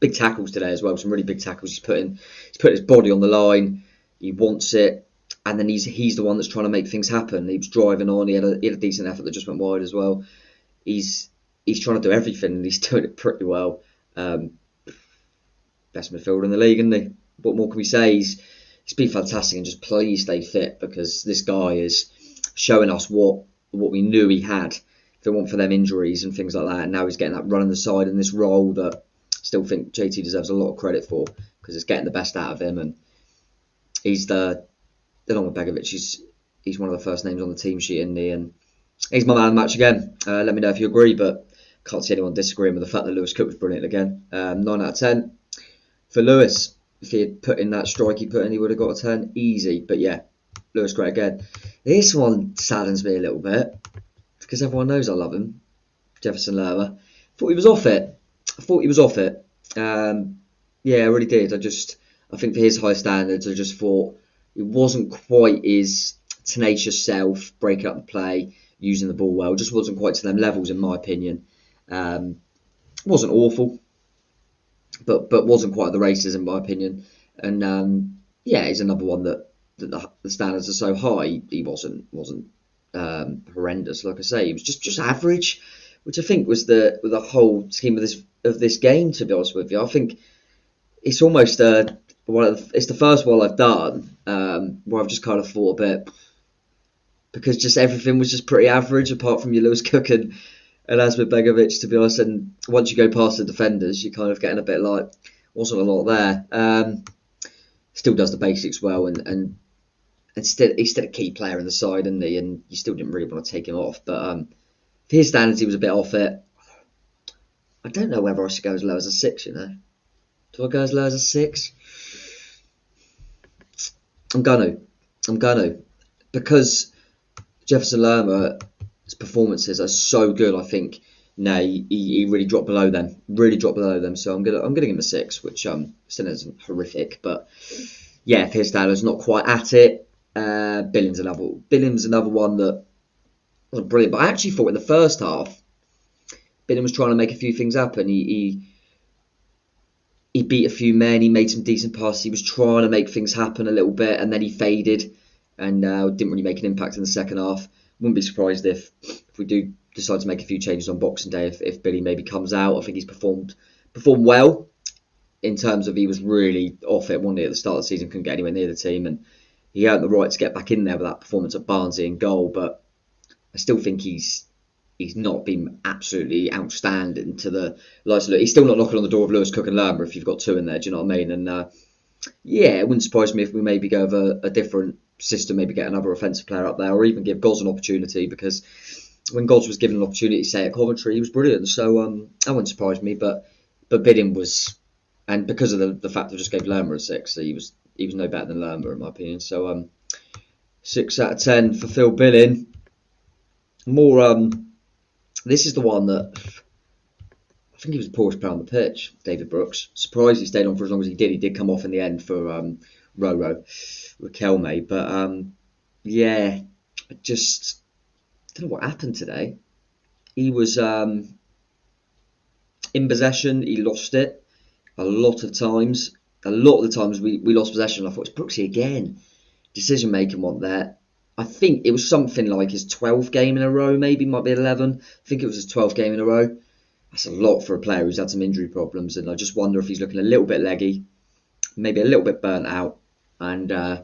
big tackles today as well. Some really big tackles. He's putting he's put his body on the line. He wants it, and then he's he's the one that's trying to make things happen. He was driving on. He had a, he had a decent effort that just went wide as well. He's he's trying to do everything, and he's doing it pretty well. Um, best midfielder in the league, isn't he? What more can we say? He's he's been fantastic, and just please stay fit because this guy is showing us what what we knew he had if it weren't for them injuries and things like that. And now he's getting that run on the side in this role that I still think JT deserves a lot of credit for because it's getting the best out of him. And he's the, along with Begovic, he's, he's one of the first names on the team sheet, in the And he's my man match again. Uh, let me know if you agree, but can't see anyone disagreeing with the fact that Lewis Cook was brilliant again. Um, 9 out of 10 for Lewis. If he had put in that strike he put in, he would have got a 10 easy. But yeah, Lewis great again. This one saddens me a little bit because everyone knows I love him. Jefferson Lerma. Thought he was off it. I thought he was off it. Um, yeah, I really did. I just, I think for his high standards, I just thought it wasn't quite his tenacious self, breaking up the play, using the ball well. Just wasn't quite to them levels, in my opinion. Um, wasn't awful, but but wasn't quite the races, in my opinion. And um, yeah, he's another one that, that the, the, standards are so high. He wasn't wasn't um, horrendous. Like I say, he was just just average, which I think was the the whole scheme of this of this game. To be honest with you, I think it's almost uh, one of the, it's the first one I've done um, where I've just kind of thought a bit. because just everything was just pretty average apart from your Lewis Cook and, Asmir Begovic, to be honest. And once you go past the defenders, you're kind of getting a bit like, wasn't a lot there. Um, still does the basics well and, and and still he's still a key player in the side, isn't he? And you still didn't really want to take him off. But um, for his standards, he was a bit off it. I don't know whether I should go as low as a six. You know, do I go as low as a six? I'm gonna, I'm gonna, because Jefferson Lerma's performances are so good. I think no, he, he really dropped below them, really dropped below them. So I'm gonna I'm gonna give him a six, which um still isn't horrific, but yeah, his standards not quite at it, uh, Billing's another Billing's another one that was brilliant. But I actually thought in the first half, Billing was trying to make a few things happen. He, he he beat a few men. He made some decent passes. He was trying to make things happen a little bit, and then he faded and uh, didn't really make an impact in the second half. Wouldn't be surprised if if we do decide to make a few changes on Boxing Day if, if Billy maybe comes out. I think he's performed performed well in terms of he was really off it one day at the start of the season, couldn't get anywhere near the team, and he earned the right to get back in there with that performance at Barnsley in goal. But I still think he's he's not been absolutely outstanding to the likes of He's still not knocking on the door of Lewis Cook and Lerma if you've got two in there. Do you know what I mean? And uh, yeah, it wouldn't surprise me if we maybe go over a, a different system, maybe get another offensive player up there, or even give Goz an opportunity because when Goz was given an opportunity, say at Coventry, he was brilliant. So um, that wouldn't surprise me. But but Billing was, and because of the, the fact I just gave Lerma a six, he was he was no better than Lerma in my opinion. So um, six out of ten for Phil Billing. More um, this is the one that I think he was the poorest player on the pitch, David Brooks. Surprised he stayed on for as long as he did. He did come off in the end for um, Roro, Raquel Riquelme. But um, yeah, just don't know what happened today. He was um, in possession, he lost it a lot of times. A lot of the times we, we lost possession. I thought it's Brooksy again. Decision making one there. I think it was something like his 12th game in a row, maybe might be 11. I think it was his 12th game in a row. That's a lot for a player who's had some injury problems, and I just wonder if he's looking a little bit leggy, maybe a little bit burnt out. And uh,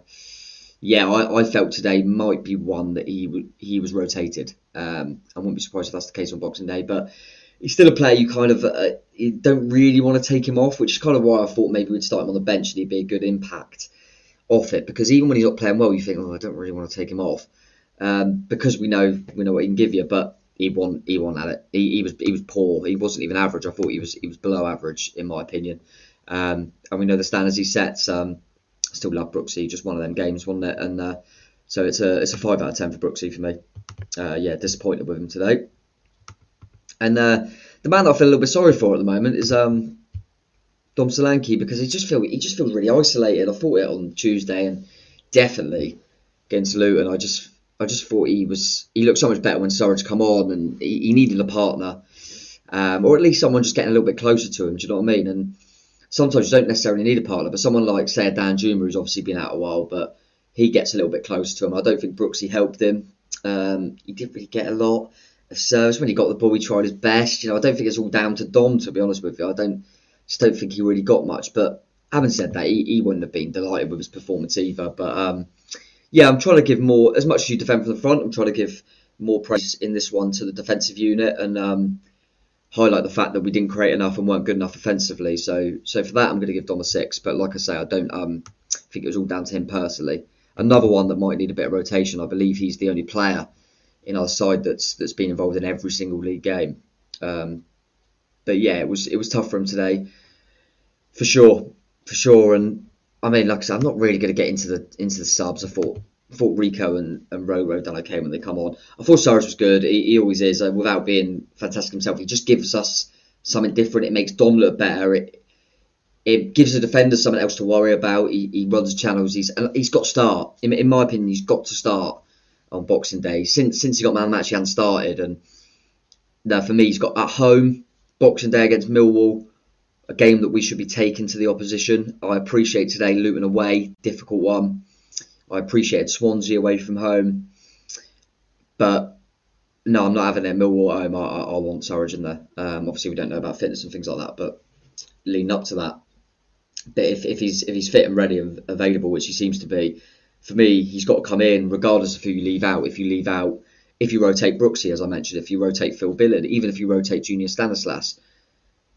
yeah, I, I, felt today might be one that he he was rotated. Um, I wouldn't be surprised if that's the case on Boxing Day, but he's still a player you kind of uh, you don't really want to take him off, which is kind of why I thought maybe we'd start him on the bench and he'd be a good impact off it because even when he's not playing well, you think, oh, I don't really want to take him off um, because we know we know what he can give you, but he won he won at it. He, he was he was poor. He wasn't even average. I thought he was he was below average in my opinion. Um, and we know the standards he sets. Um, still love Brooksy. Just one of them games, wasn't it? And uh, so it's a it's a five out of ten for Brooksy for me. Uh, yeah, disappointed with him today. And uh, the man that I feel a little bit sorry for at the moment is um, Dom Solanke because he just feel he just feels really isolated. I thought it on Tuesday and definitely against Luton. I just I just thought he was he looked so much better when Surridge come on and he, he needed a partner. Um, or at least someone just getting a little bit closer to him. Do you know what I mean? And sometimes you don't necessarily need a partner, but someone like say Danjuma who's obviously been out a while, but he gets a little bit closer to him. I don't think Brooksy helped him. Um, he didn't really get a lot of service when he got the ball. He tried his best. You know, I don't think it's all down to Dom to be honest with you. I don't just don't think he really got much. But having said that, he, he wouldn't have been delighted with his performance either. But um, yeah, I'm trying to give more, as much as you defend from the front, I'm trying to give more praise in this one to the defensive unit and um, highlight the fact that we didn't create enough and weren't good enough offensively. So, so for that, I'm going to give Dom a six. But like I say, I don't um, think it was all down to him personally. Another one that might need a bit of rotation. I believe he's the only player in our side that's that's been involved in every single league game. Um, but yeah, it was it was tough for him today, for sure, for sure. And I mean, like I said, I'm not really going to get into the into the subs. I thought thought Rico and and Roro done okay when they come on. I thought Cyrus was good. He, he always is, uh, without being fantastic himself. He just gives us something different. It makes Dom look better. It it gives the defender something else to worry about. He, he runs channels. He's he's got to start. In, in my opinion, he's got to start on Boxing Day. Since since he got man match, he hasn't started. And now for me, he's got at home Boxing Day against Millwall, a game that we should be taking to the opposition. I appreciate today Luton away, difficult one. I appreciated Swansea away from home, but no, I'm not having it. Millwall at home, I, I, I want Surridge in there. Um, obviously, we don't know about fitness and things like that, but lean up to that. But if, if he's if he's fit and ready and available, which he seems to be, for me, he's got to come in regardless of who you leave out. If you leave out, if you rotate Brooksy, as I mentioned, if you rotate Phil Billing, even if you rotate Junior Stanislas,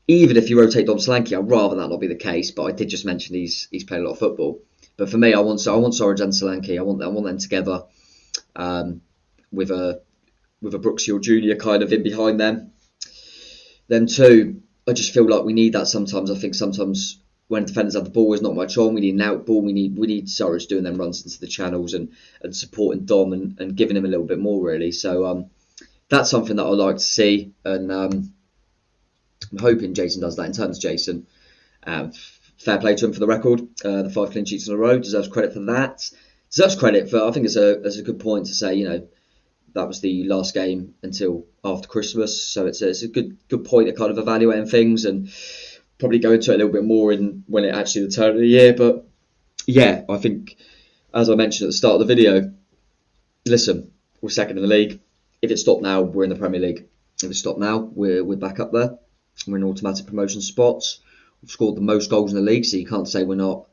even if you rotate Dom Solanke, I'd rather that not be the case. But I did just mention he's he's played a lot of football. But for me, I want I want Surridge and Solanke. I want I want them together um, with a with a Brooksy or Junior kind of in behind them. Them too. I just feel like we need that sometimes. I think sometimes when defenders have the ball, there's not much on. We need an out ball. We need we need Surridge doing them runs into the channels and, and supporting Dom and, and giving him a little bit more really. So um, that's something that I'd like to see, and um, I'm hoping Jason does that. In terms of Jason, uh, fair play to him for the record. Uh, the five clean sheets in a row deserves credit for that. Deserves credit for I think it's a it's a good point to say you know that was the last game until after Christmas, so it's a, it's a good good point of kind of evaluating things and probably go into it a little bit more in when it actually the turn of the year. But yeah, I think as I mentioned at the start of the video, listen, we're second in the league. If it stopped now, we're in the Premier League. If it stopped now, we're we're back up there. We're in automatic promotion spots. Scored the most goals in the league, so you can't say we're not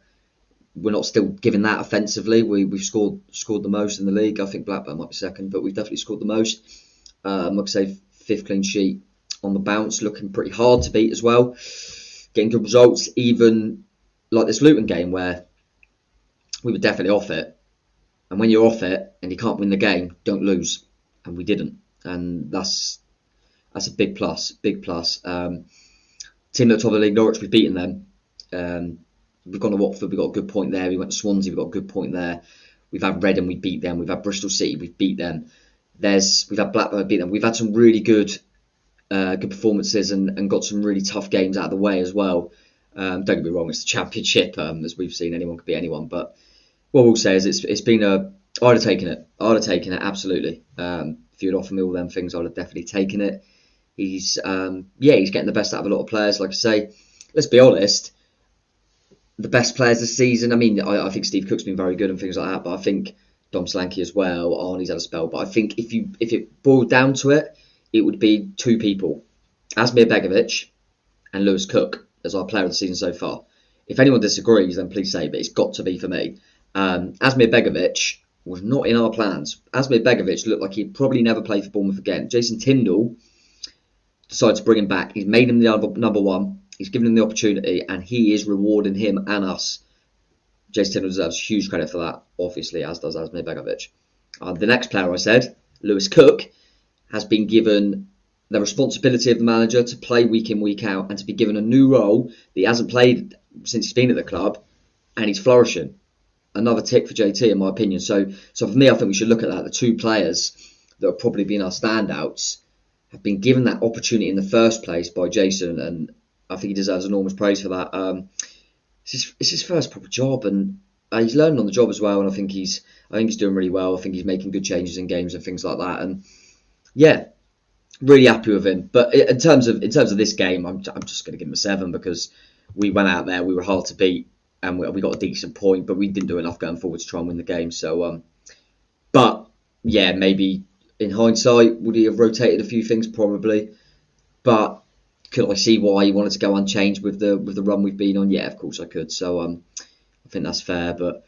we're not still giving that offensively. We we've scored scored the most in the league. I think Blackburn might be second, but we've definitely scored the most. Um, like I say, fifth clean sheet on the bounce, looking pretty hard to beat as well getting good results, even like this Luton game where we were definitely off it. And when you're off it and you can't win the game, don't lose. And we didn't. And that's that's a big plus, big plus. Um, team at the top of the league, Norwich, we've beaten them. Um, we've gone to Watford, we've got a good point there. We went to Swansea, we've got a good point there. We've had Reading, we beat them. We've had Bristol City, we've beat them. There's we've had Blackburn, beat them. We've had some really good uh, good performances and, and got some really tough games out of the way as well. Um, don't get me wrong, it's the championship, um, as we've seen. Anyone could be anyone, but what we'll say is it's it's been a. I'd have taken it. I'd have taken it absolutely. Um, if you'd offered me all them things, I'd have definitely taken it. He's um, yeah, he's getting the best out of a lot of players. Like I say, let's be honest. The best players this season. I mean, I, I think Steve Cook's been very good and things like that, but I think Dom Solanke as well. Arnie's had a spell, but I think if you if it boiled down to it, it would be two people, Asmir Begovic and Lewis Cook as our player of the season so far. If anyone disagrees, then please say, but it's got to be for me. Um, Asmir Begovic was not in our plans. Asmir Begovic looked like he'd probably never play for Bournemouth again. Jason Tindall decided to bring him back. He's made him the number one. He's given him the opportunity, and he is rewarding him and us. Jason Tindall deserves huge credit for that, obviously, as does Asmir Begovic. Uh, the next player I said, Lewis Cook, has been given the responsibility of the manager to play week in, week out, and to be given a new role that he hasn't played since he's been at the club, and he's flourishing. Another tick for JT, in my opinion. So, so for me, I think we should look at that. The two players that have probably been our standouts have been given that opportunity in the first place by Jason, and I think he deserves enormous praise for that. Um, it's, his, it's his first proper job, and uh, he's learning on the job as well. And I think he's, I think he's doing really well. I think he's making good changes in games and things like that. And yeah, really happy with him. But in terms of in terms of this game, I'm, I'm just going to give him a seven because we went out there, we were hard to beat, and we, we, got a decent point, but we didn't do enough going forward to try and win the game. So, um, but yeah, maybe in hindsight, would he have rotated a few things? Probably, but could I see why he wanted to go unchanged with the with the run we've been on? Yeah, of course I could. So um, I think that's fair, but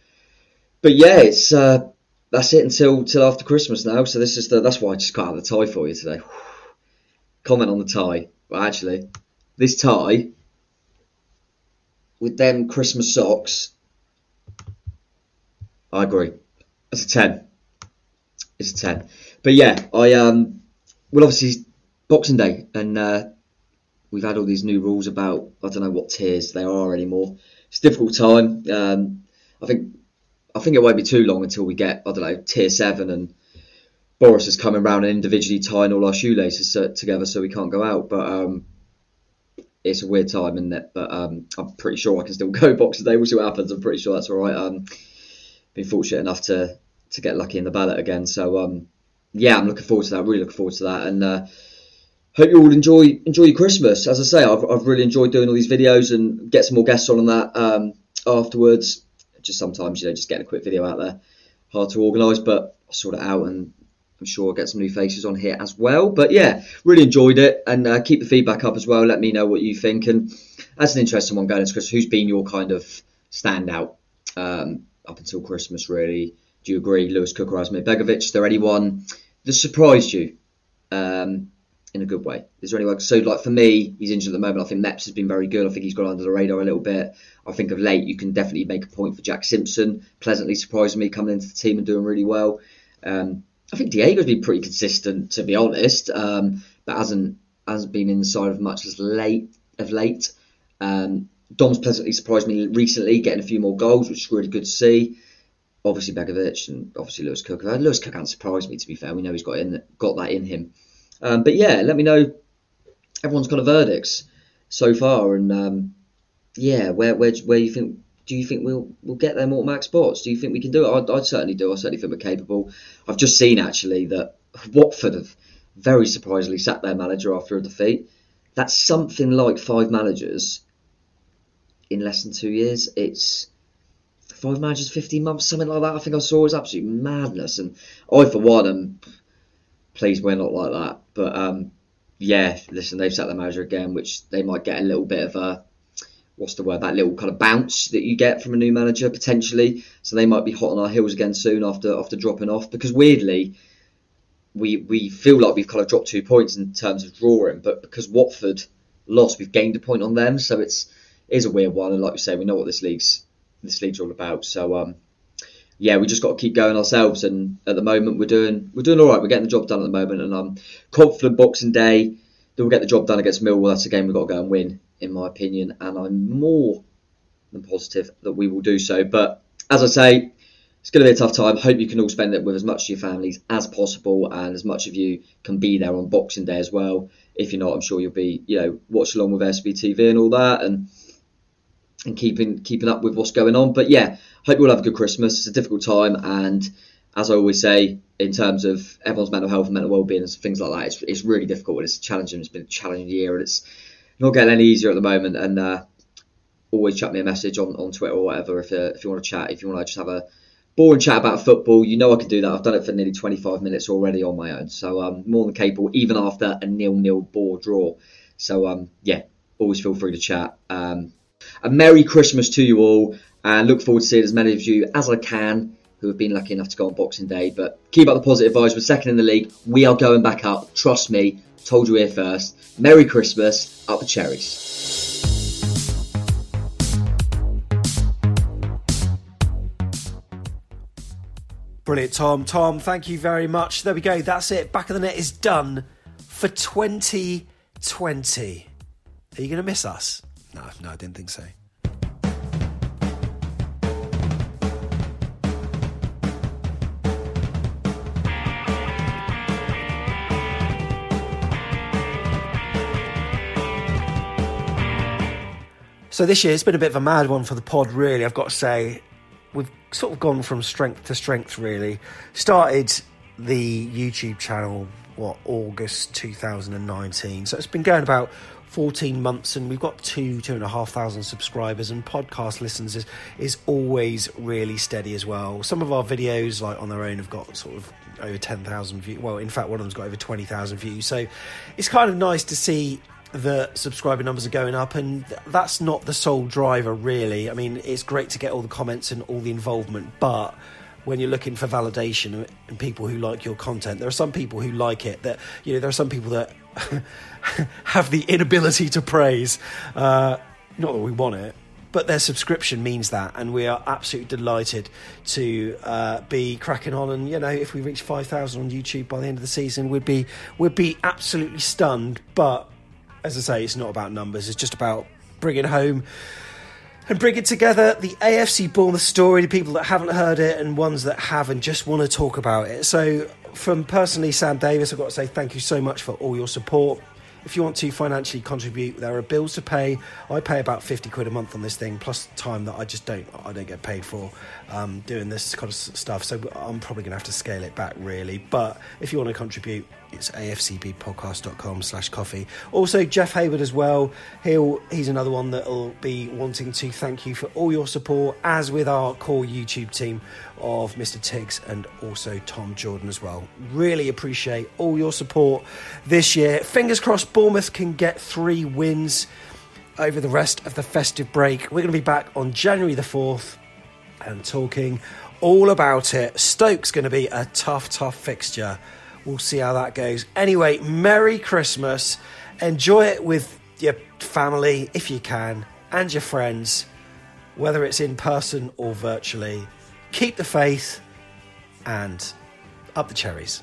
but yeah, it's uh, that's it until till after Christmas now. So this is the that's why I just got out the tie for you today. Comment on the tie. But actually, this tie with them Christmas socks, I agree. It's a ten. It's a ten. But yeah, I um well obviously Boxing Day and uh, we've had all these new rules about I don't know what tiers there are anymore. It's a difficult time. Um, I think I think it won't be too long until we get I don't know tier seven and Boris is coming around and individually tying all our shoelaces together so we can't go out. But um, it's a weird time, isn't it? But um, I'm pretty sure I can still go Boxing Day. We'll see what happens. I'm pretty sure that's all right. Um, been fortunate enough to to get lucky in the ballot again. So um, yeah, I'm looking forward to that. Really looking forward to that, and uh, hope you all enjoy enjoy your Christmas. As I say, I've, I've really enjoyed doing all these videos and get some more guests on that um, afterwards just sometimes you know just getting a quick video out there hard to organise, but I'll sort it out and I'm sure I'll get some new faces on here as well. But yeah, really enjoyed it and uh, keep the feedback up as well. Let me know what you think and that's an interesting one going into Chris. Who's been your kind of standout? Um, up until Christmas, really. Do you agree, Lewis Cook or Asmir Begovic? Is there anyone that surprised you um, in a good way? Is there anyone? So, like for me, he's injured at the moment. I think Mepps has been very good. I think he's gone under the radar a little bit. I think of late, you can definitely make a point for Jack Simpson. Pleasantly surprised me coming into the team and doing really well. Um, I think Diego's been pretty consistent, to be honest, um, but hasn't hasn't been inside of much as late of late. Um, Dom's pleasantly surprised me recently, getting a few more goals, which is really good to see. Obviously Begovic and obviously Lewis Cook. Lewis Cook hasn't surprised me, to be fair. We know he's got in got that in him. Um, but yeah, let me know everyone's got a verdicts so far, and um, yeah, where where where you think do you think we'll we'll get them automatic spots? Do you think we can do it? I'd, I'd certainly do. I certainly think we're capable. I've just seen actually that Watford have very surprisingly sacked their manager after a defeat. That's something like five managers in less than two years. It's five managers, 15 months, something like that. I think I saw it was absolute madness. And I, for one, am pleased we're not like that. But um, yeah, listen, they've set the manager again, which they might get a little bit of a what's the word that little kind of bounce that you get from a new manager potentially. So they might be hot on our heels again soon after after dropping off because weirdly. We, we feel like we've kind of dropped two points in terms of drawing, but because Watford lost, we've gained a point on them. So it's is a weird one, and like you say, we know what this league's this league's all about. So um, yeah, we just got to keep going ourselves. And at the moment, we're doing we're doing all right. We're getting the job done at the moment, and I'm confident Boxing Day that we'll get the job done against Millwall. That's a game we've got to go and win, in my opinion. And I'm more than positive that we will do so. But as I say, it's going to be a tough time. Hope you can all spend it with as much of your families as possible, and as much of you can be there on Boxing Day as well. If you're not, I'm sure you'll be, you know, watch along with SBTV and all that, and and keeping keeping up with what's going on. But yeah, hope you all have a good Christmas. It's a difficult time, and as I always say, in terms of everyone's mental health and mental well-being and things like that, it's, it's really difficult. It's challenging. It's been a challenging year, and it's not getting any easier at the moment. And uh, always chat me a message on, on Twitter or whatever if uh, if you want to chat. If you want to just have a boring chat about football, you know I can do that. I've done it for nearly 25 minutes already on my own, so I'm um, more than capable, even after a nil-nil ball draw. So um, yeah, always feel free to chat. Um, a Merry Christmas to you all, and look forward to seeing as many of you as I can who have been lucky enough to go on Boxing Day. But keep up the positive vibes. We're second in the league. We are going back up. Trust me. Told you here first. Merry Christmas. Up the cherries. Brilliant, Tom. Tom, thank you very much. There we go. That's it. Back of the net is done for 2020. Are you going to miss us? No, no, I didn't think so. So this year it's been a bit of a mad one for the pod, really. I've got to say, we've sort of gone from strength to strength, really. Started the YouTube channel what August 2019, so it's been going about 14 months and we've got two two and a half thousand subscribers and podcast listens is, is always really steady as well. Some of our videos like on their own have got sort of over 10,000 views well in fact one of them's got over 20,000 views. So it's kind of nice to see the subscriber numbers are going up and that's not the sole driver really. I mean it's great to get all the comments and all the involvement but when you're looking for validation uh, and people who like your content there are some people who like it that you know there are some people that have the inability to praise. Uh, not that we want it, but their subscription means that, and we are absolutely delighted to uh, be cracking on. And you know, if we reach five thousand on YouTube by the end of the season, we'd be we'd be absolutely stunned. But as I say, it's not about numbers; it's just about bringing home and bringing together the AFC Bournemouth story to people that haven't heard it and ones that have and just want to talk about it. So, from personally Sam Davis, I've got to say thank you so much for all your support if you want to financially contribute, there are bills to pay. I pay about fifty quid a month on this thing, plus time that I just don't I don't get paid for um, doing this kind of stuff. So I'm probably going to have to scale it back really. But if you want to contribute, it's afcbpodcast.com slash coffee. Also, Jeff Hayward as well. He'll he's another one that'll be wanting to thank you for all your support, as with our core YouTube team of Mr. Tiggs and also Tom Jordan as well. Really appreciate all your support this year. Fingers crossed Bournemouth can get three wins over the rest of the festive break. We're going to be back on January the 4th and talking all about it. Stoke's going to be a tough, tough fixture. We'll see how that goes. Anyway, Merry Christmas. Enjoy it with your family if you can and your friends, whether it's in person or virtually. Keep the faith and up the cherries.